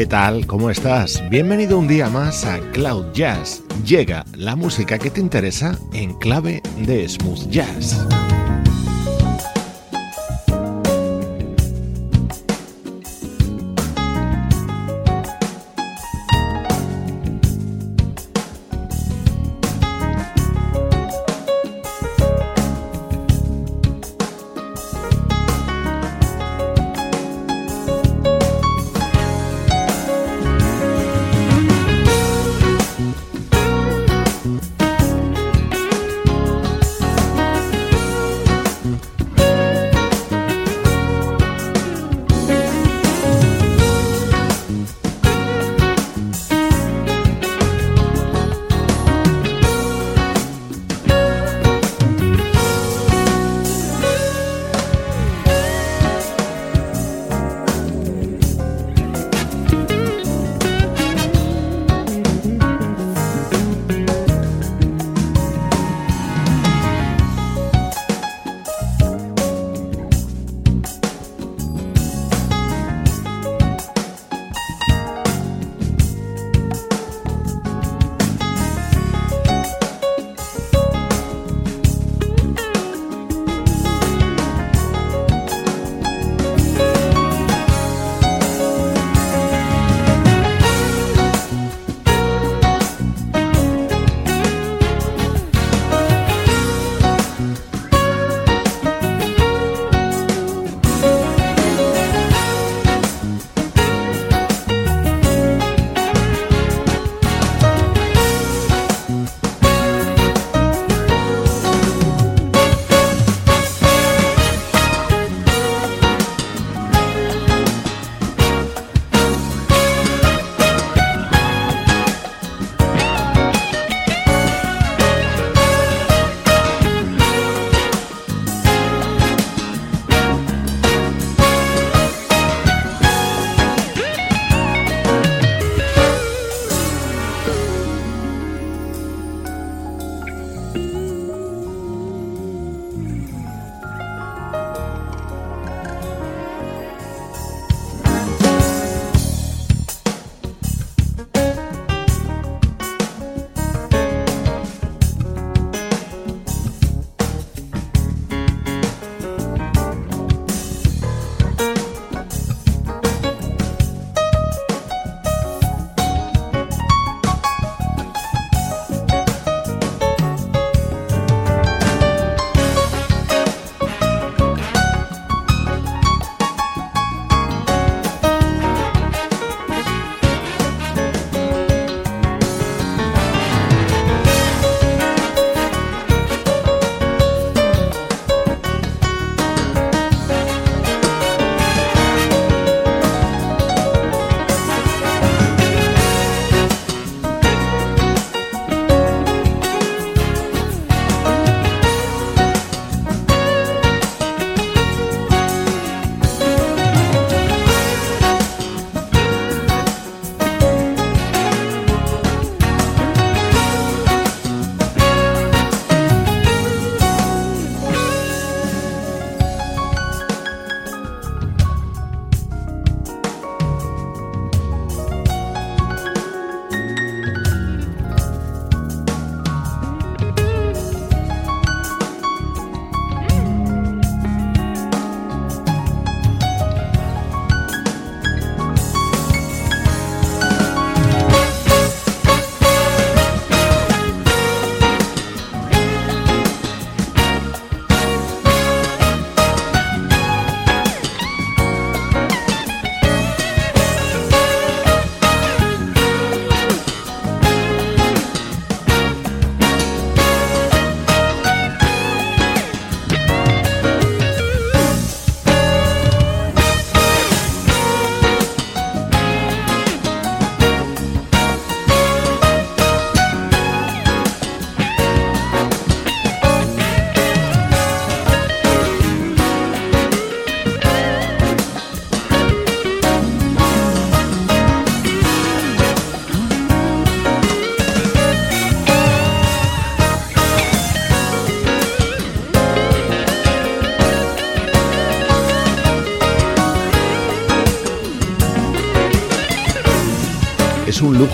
¿Qué tal? ¿Cómo estás? Bienvenido un día más a Cloud Jazz. Llega la música que te interesa en clave de smooth jazz.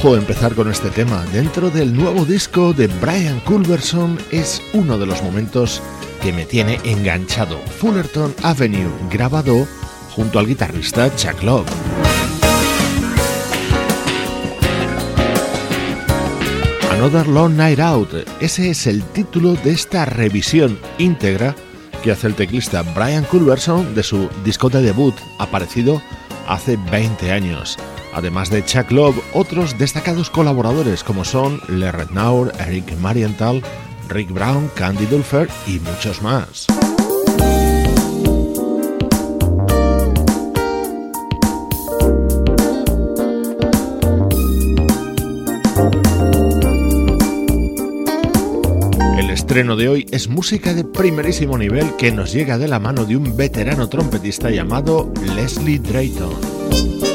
Lujo empezar con este tema. Dentro del nuevo disco de Brian Culberson es uno de los momentos que me tiene enganchado. Fullerton Avenue, grabado junto al guitarrista Chuck Love. Another Long Night Out, ese es el título de esta revisión íntegra que hace el teclista Brian Culberson de su disco de debut, aparecido hace 20 años. Además de Chuck Love, otros destacados colaboradores como son Le Rednaur, Eric Marienthal, Rick Brown, Candy Dulfer y muchos más. El estreno de hoy es música de primerísimo nivel que nos llega de la mano de un veterano trompetista llamado Leslie Drayton.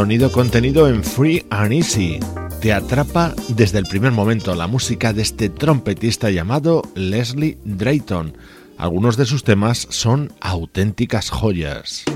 Sonido contenido en Free and Easy, te atrapa desde el primer momento la música de este trompetista llamado Leslie Drayton. Algunos de sus temas son auténticas joyas.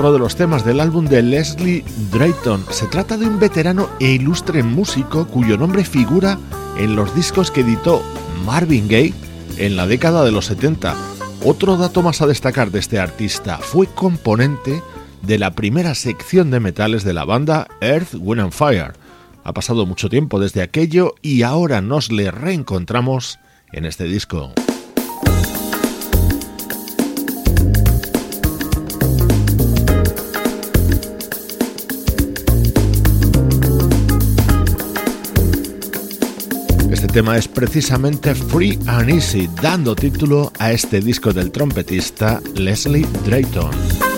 Otro de los temas del álbum de Leslie Drayton. Se trata de un veterano e ilustre músico cuyo nombre figura en los discos que editó Marvin Gaye en la década de los 70. Otro dato más a destacar de este artista fue componente de la primera sección de metales de la banda Earth, Wind and Fire. Ha pasado mucho tiempo desde aquello y ahora nos le reencontramos en este disco. Tema es precisamente Free and Easy, dando título a este disco del trompetista Leslie Drayton.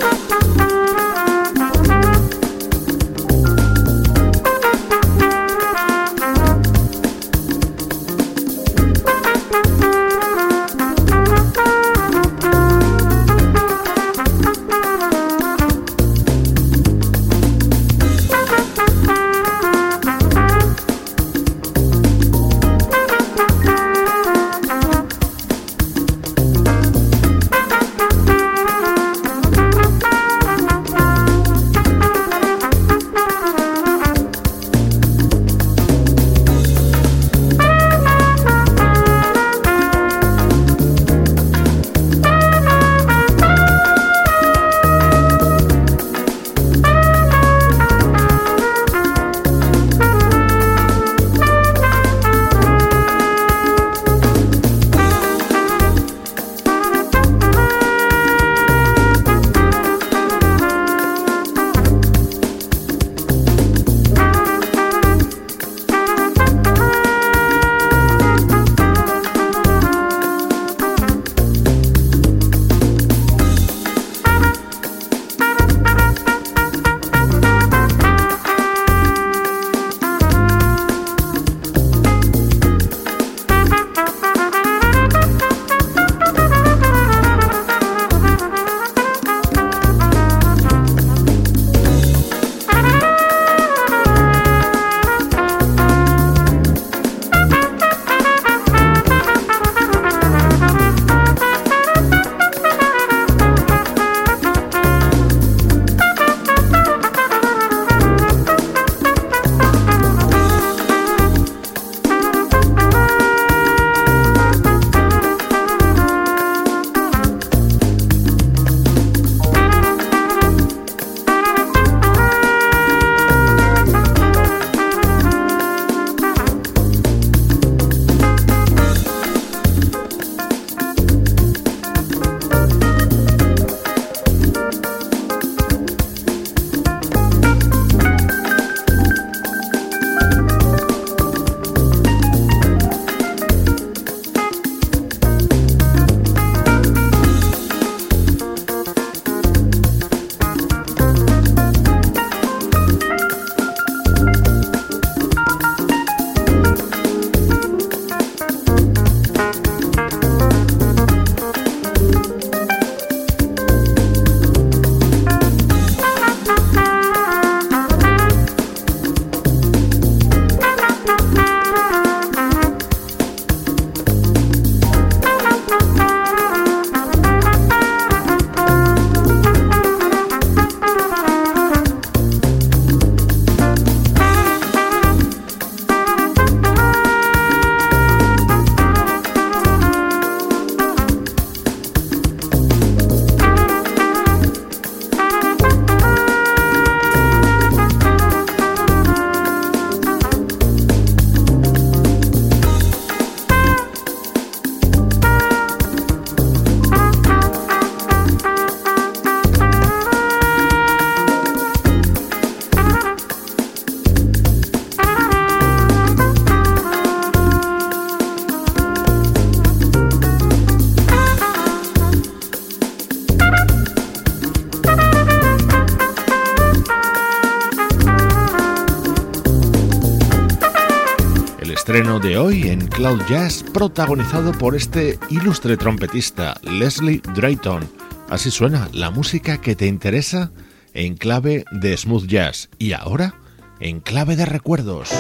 De hoy en Cloud Jazz, protagonizado por este ilustre trompetista, Leslie Drayton. Así suena la música que te interesa en clave de smooth jazz y ahora en clave de recuerdos.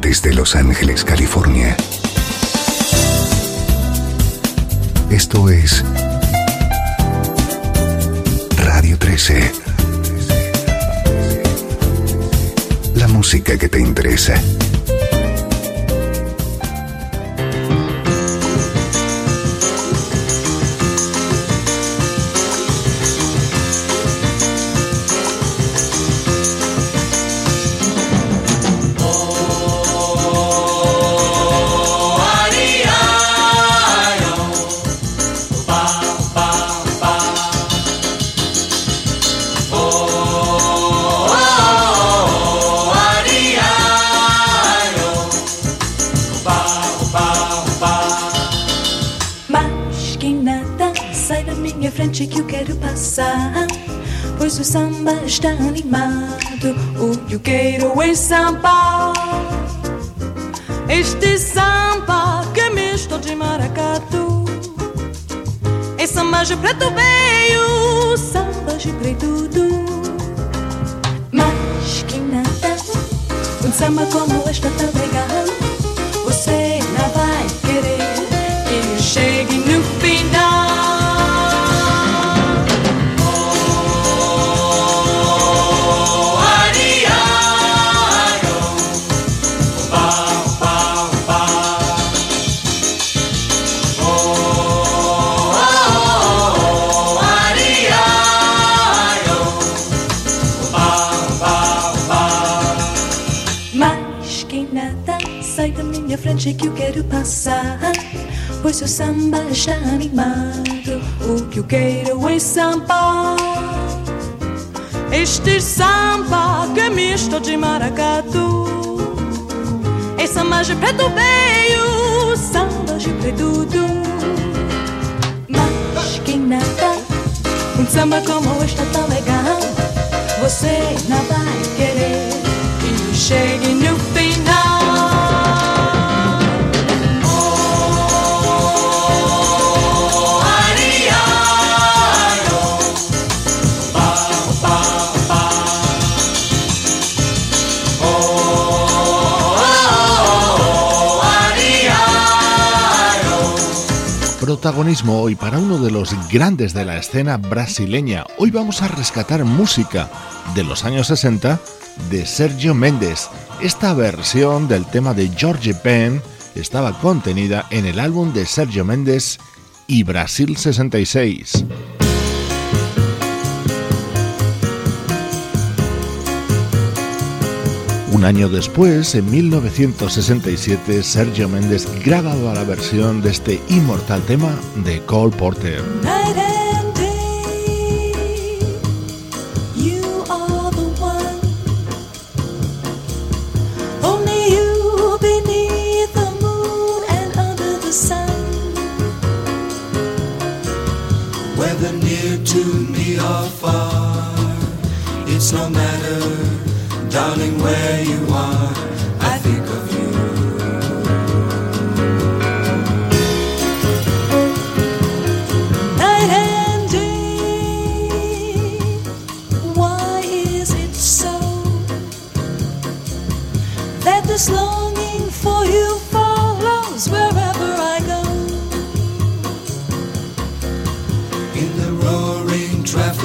Desde Los Ángeles, California. Esto es Radio 13. Música que te interesa. Pois o samba está animado, o que eu quero é samba. Este samba que é misto de maracatu. É samba de preto veio, samba de preto Mas que nada, um samba como este tá que eu quero passar. Pois seu samba está animado. O que eu quero é samba. Este samba que é misto de maracatu. É samba de preto veio, samba de preto Mas quem nada, um samba como este tão legal. Você não vai querer que chegue no protagonismo hoy para uno de los grandes de la escena brasileña. Hoy vamos a rescatar música de los años 60 de Sergio Méndez. Esta versión del tema de George Penn estaba contenida en el álbum de Sergio Méndez y Brasil 66. Un año después, en 1967, Sergio Méndez grababa la versión de este inmortal tema de Cole Porter.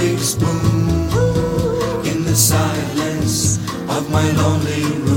Traffic spoon, in the silence of my lonely room,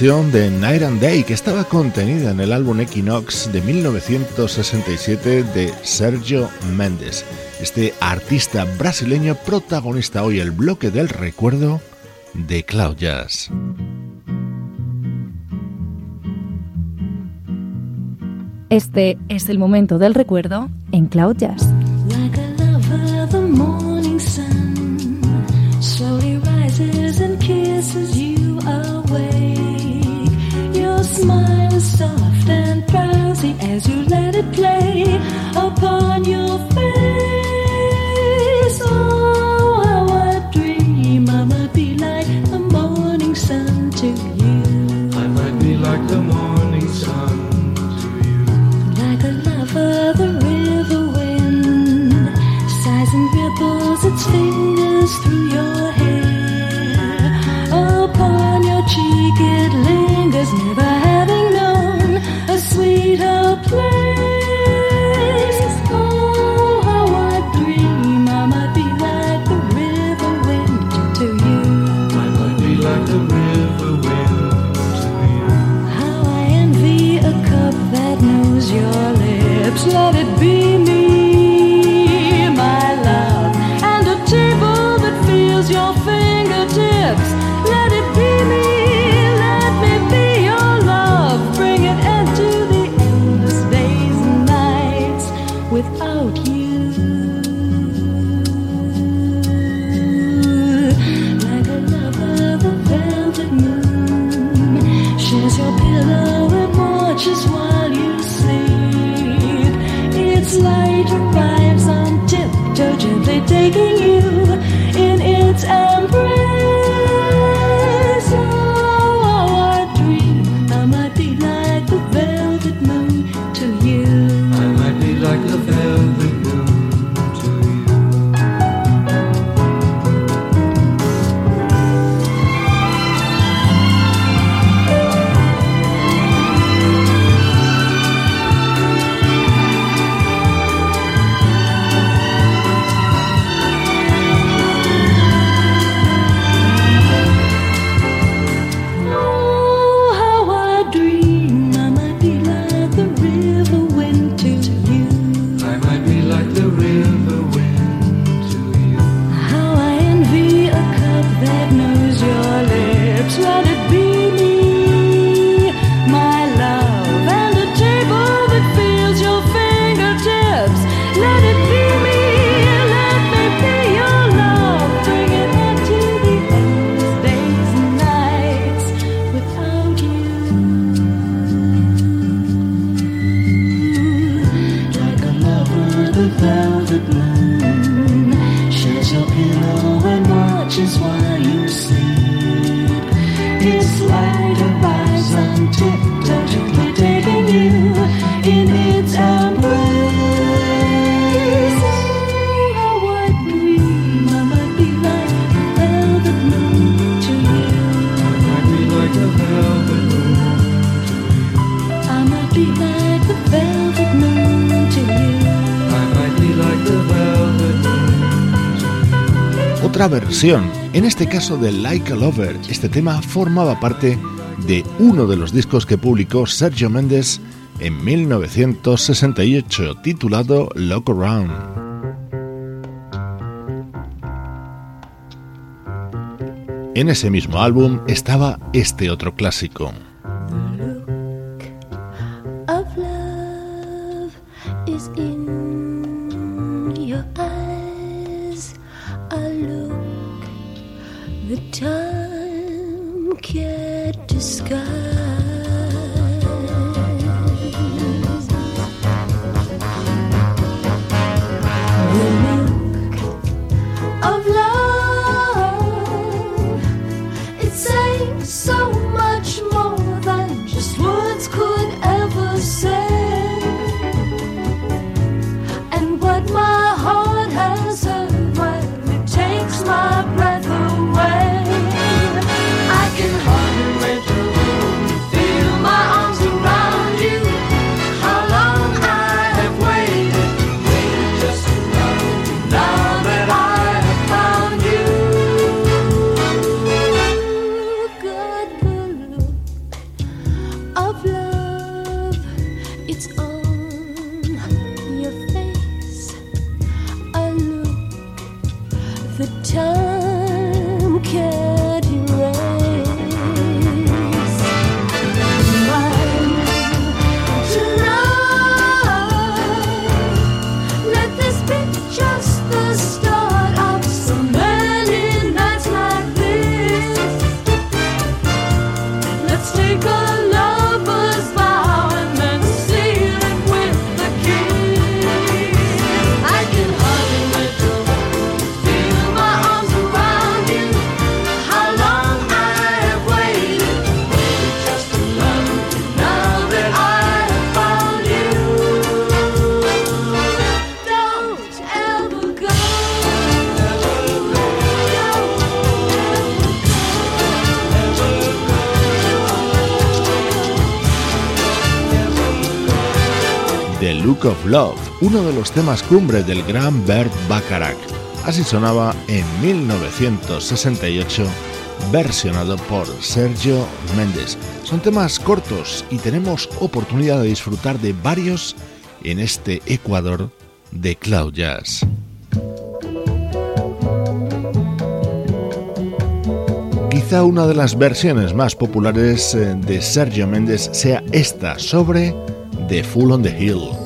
de Night and Day que estaba contenida en el álbum Equinox de 1967 de Sergio Méndez, este artista brasileño protagonista hoy el bloque del recuerdo de Cloud Jazz. Este es el momento del recuerdo en Cloud Jazz. smile is soft and drowsy as you let it play upon your face. they taking en este caso de Like a Lover. Este tema formaba parte de uno de los discos que publicó Sergio Méndez en 1968, titulado Look Around. En ese mismo álbum estaba este otro clásico. Of Love, uno de los temas cumbre del gran Bert Bacharach. Así sonaba en 1968, versionado por Sergio Méndez. Son temas cortos y tenemos oportunidad de disfrutar de varios en este Ecuador de Cloud Jazz. Quizá una de las versiones más populares eh, de Sergio Méndez sea esta sobre The Fool on the Hill.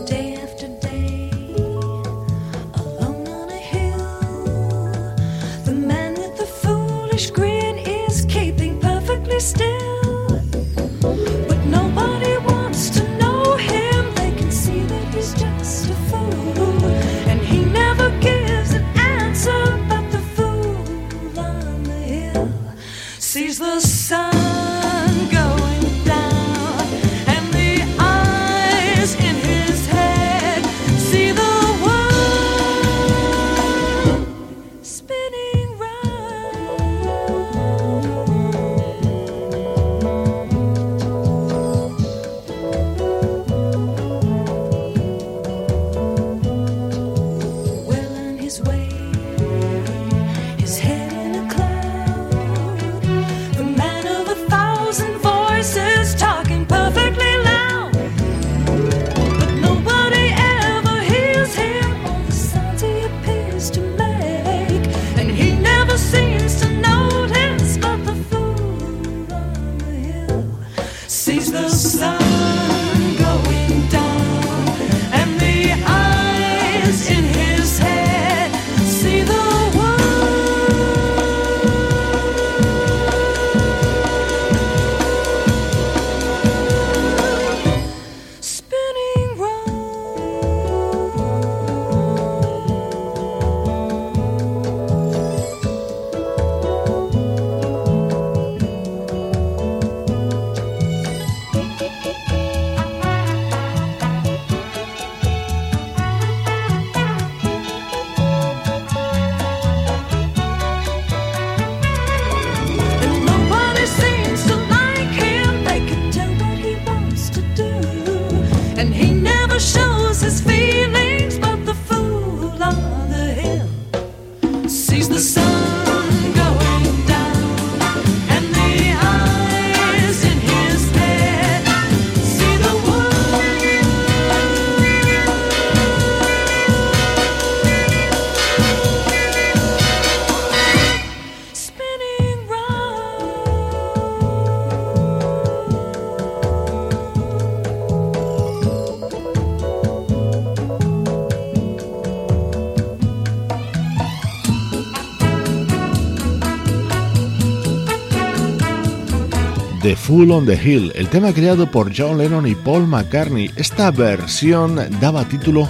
Fool on the Hill, el tema creado por John Lennon y Paul McCartney. Esta versión daba título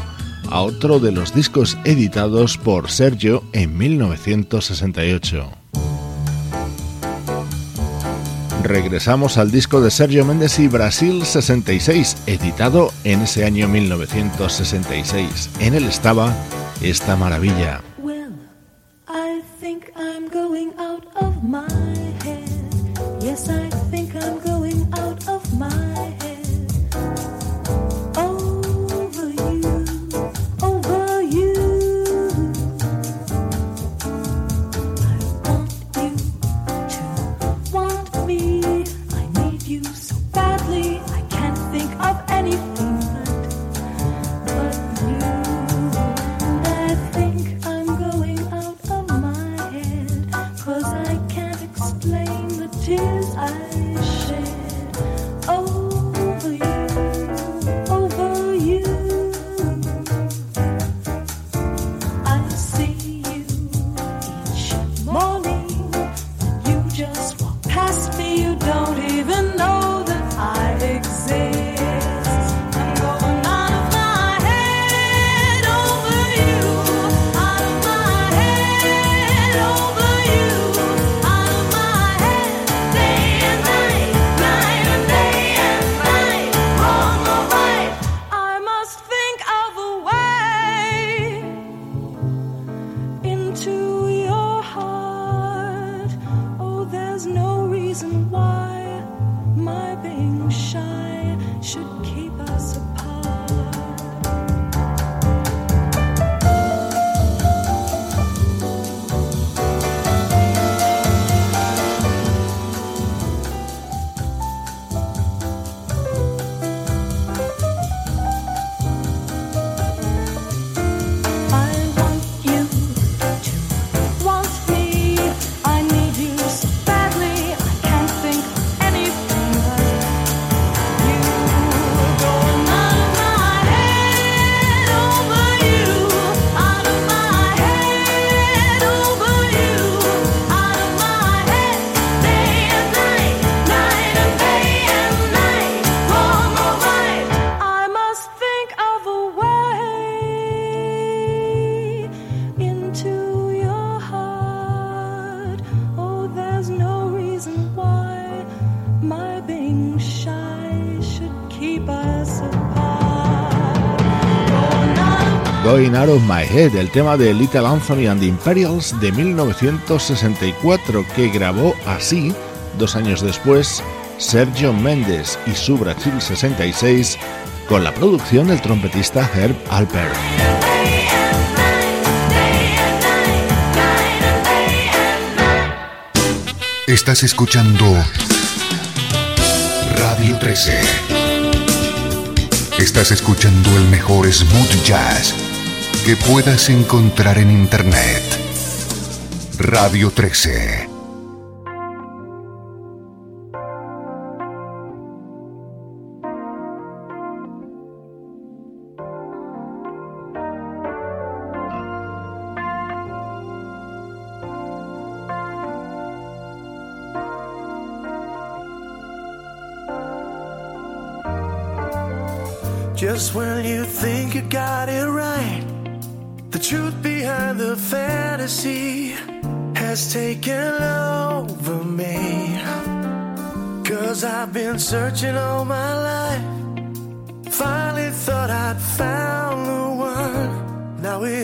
a otro de los discos editados por Sergio en 1968. Regresamos al disco de Sergio Méndez y Brasil 66, editado en ese año 1966. En él estaba esta maravilla. Out of My Head, el tema de Little Anthony and the Imperials de 1964, que grabó así, dos años después, Sergio Méndez y su Brasil 66, con la producción del trompetista Herb Alper. Estás escuchando Radio 13. Estás escuchando el mejor smooth jazz que puedas encontrar en Internet. Radio 13.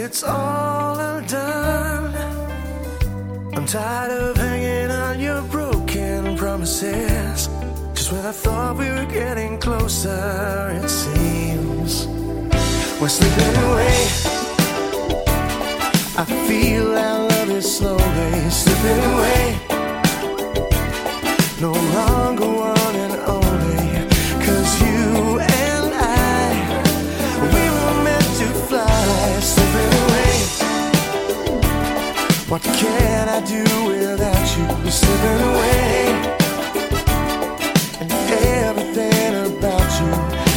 It's all undone. I'm tired of hanging on your broken promises. Just when I thought we were getting closer, it seems we're slipping away. I feel our love is slowly slipping away. No longer What can I do without you? Slipping away. And everything about you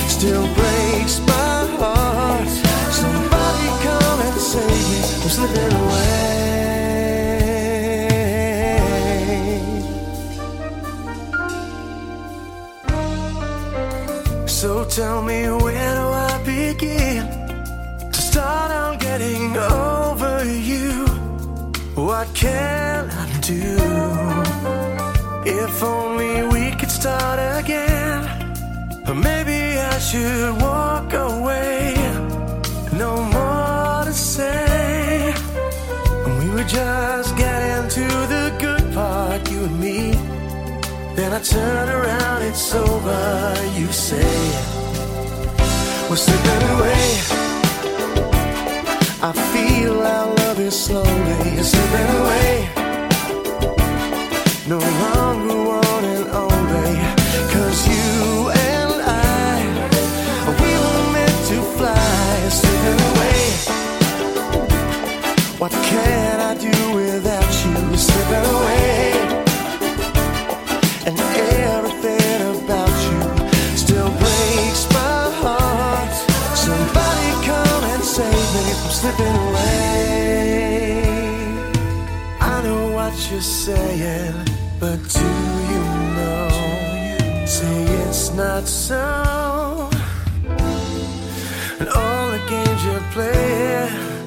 still breaks my heart. Somebody come and save me. I'm slipping away. So tell me where do I begin to start on getting you? What can I do? If only we could start again. Maybe I should walk away. No more to say. We were just getting to the good part, you and me. Then I turn around, it's over, you say. We're slipping away. I feel our is slowly slipping away. No longer one and only. Cause you and I, we were meant to fly, slipping away. What can I do without you slipping away? And everything about you still breaks my heart. Somebody come and save me from slipping away. You're saying, but do you know? Say it's not so. And all the games you play.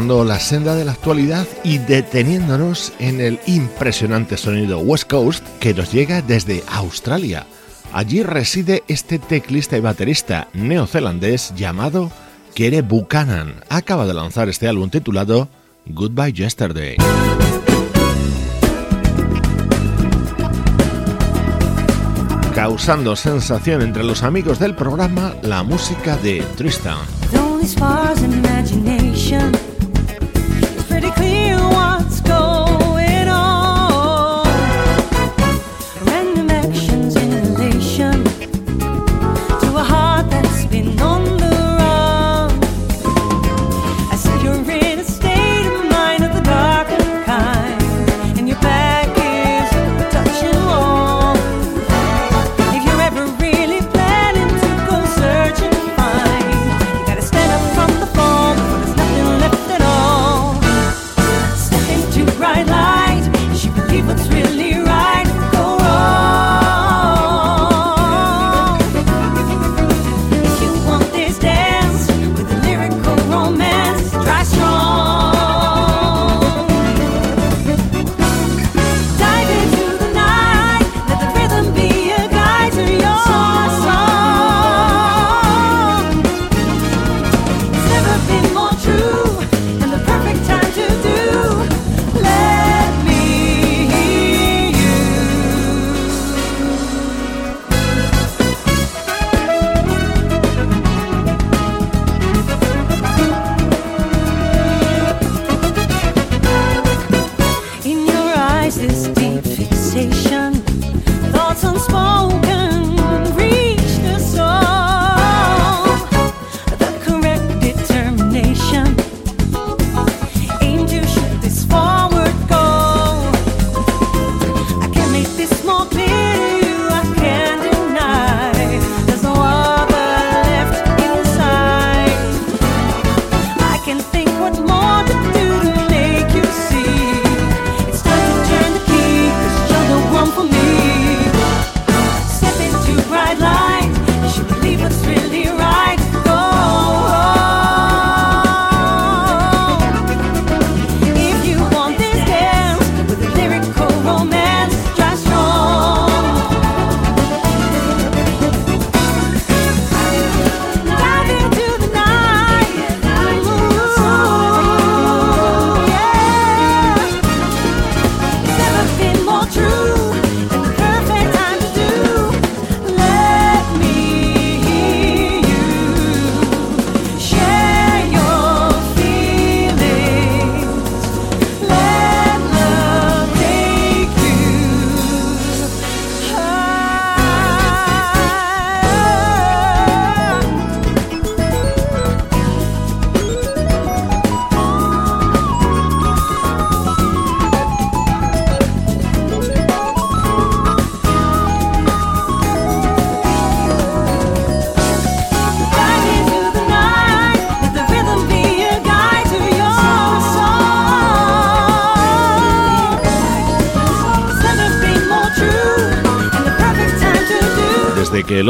La senda de la actualidad y deteniéndonos en el impresionante sonido West Coast que nos llega desde Australia. Allí reside este teclista y baterista neozelandés llamado Kere Buchanan. Acaba de lanzar este álbum titulado Goodbye Yesterday. Causando sensación entre los amigos del programa, la música de Tristan.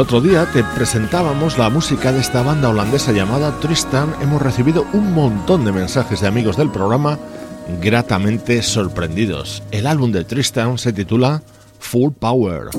Otro día te presentábamos la música de esta banda holandesa llamada Tristan, hemos recibido un montón de mensajes de amigos del programa gratamente sorprendidos. El álbum de Tristan se titula Full Power.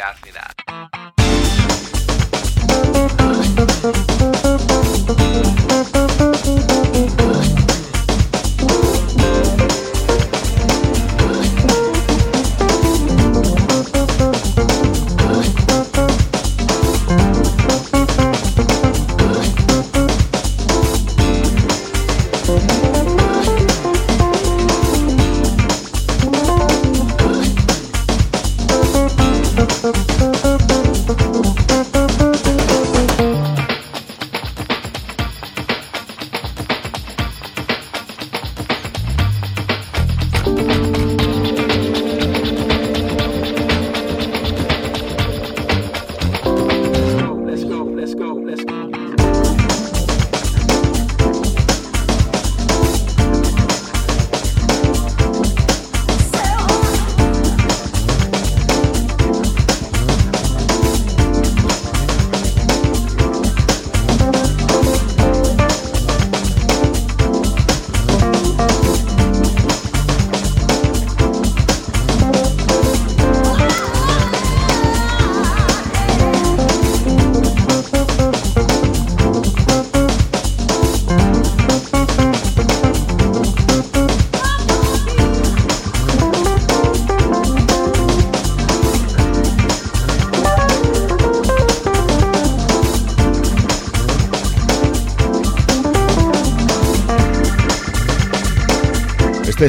asked me that.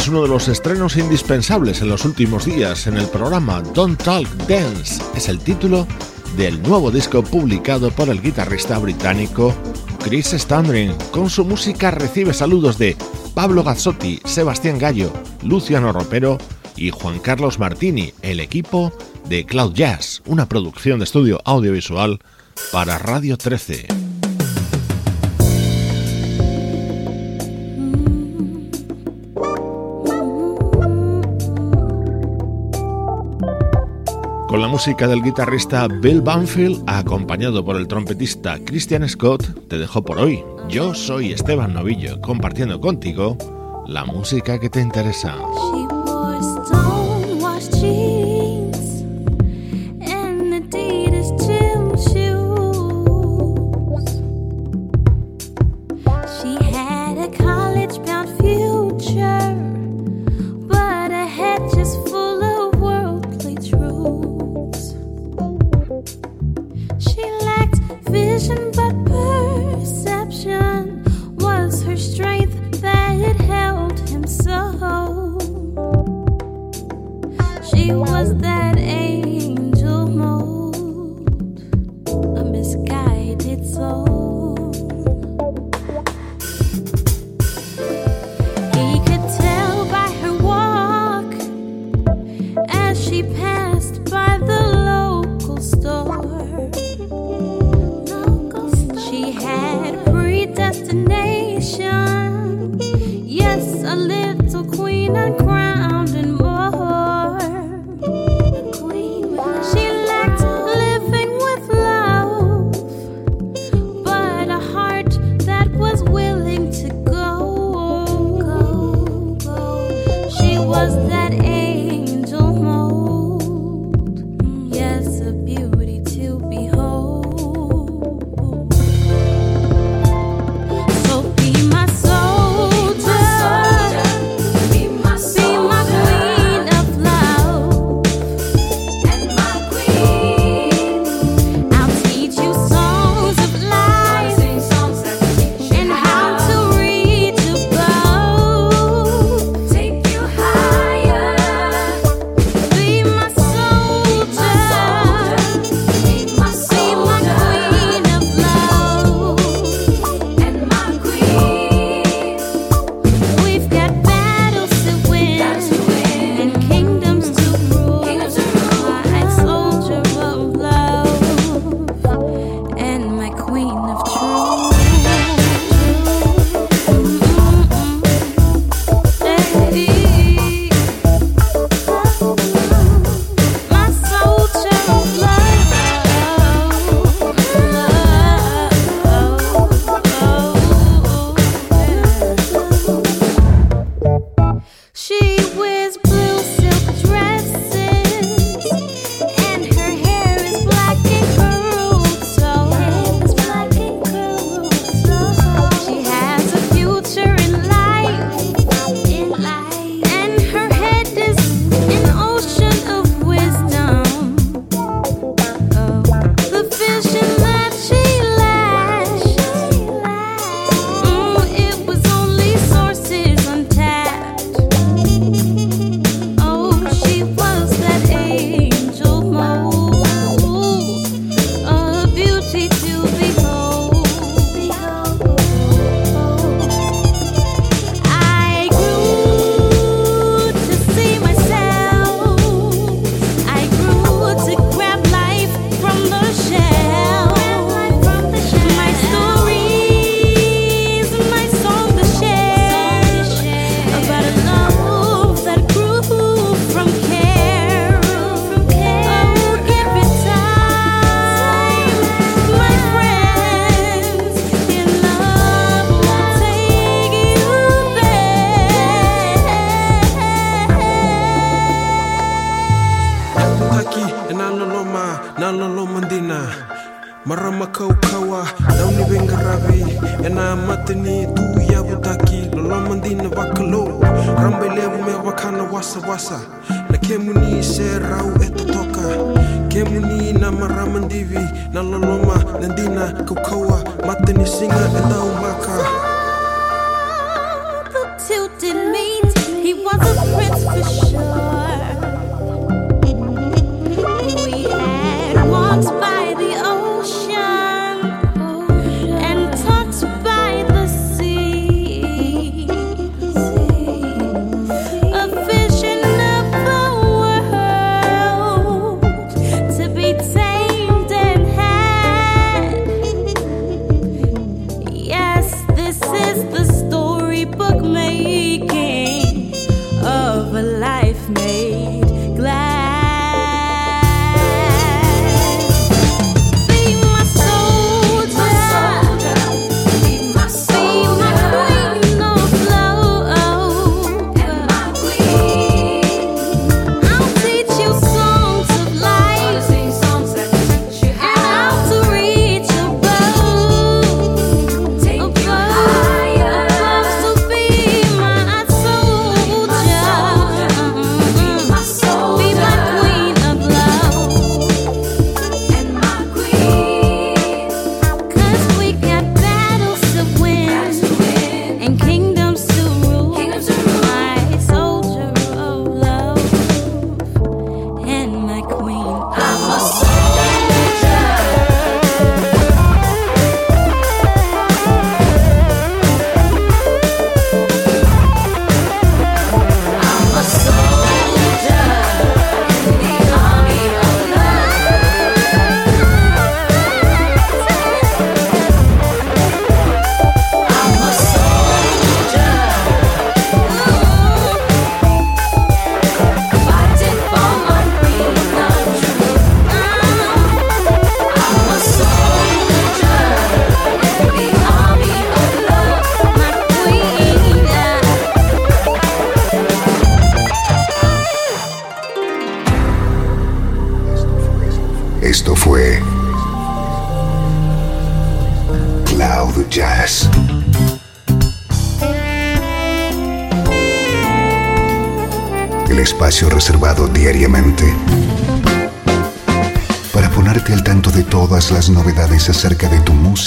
Uno de los estrenos indispensables en los últimos días en el programa Don't Talk Dance. Es el título del nuevo disco publicado por el guitarrista británico Chris Standring. Con su música recibe saludos de Pablo Gazzotti, Sebastián Gallo, Luciano Ropero y Juan Carlos Martini, el equipo de Cloud Jazz, una producción de estudio audiovisual para Radio 13. Con la música del guitarrista Bill Banfield, acompañado por el trompetista Christian Scott, te dejo por hoy. Yo soy Esteban Novillo, compartiendo contigo la música que te interesa.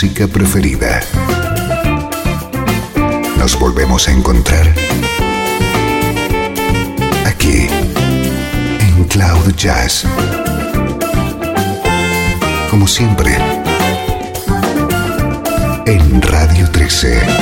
Música preferida. Nos volvemos a encontrar aquí en Cloud Jazz. Como siempre, en Radio 13.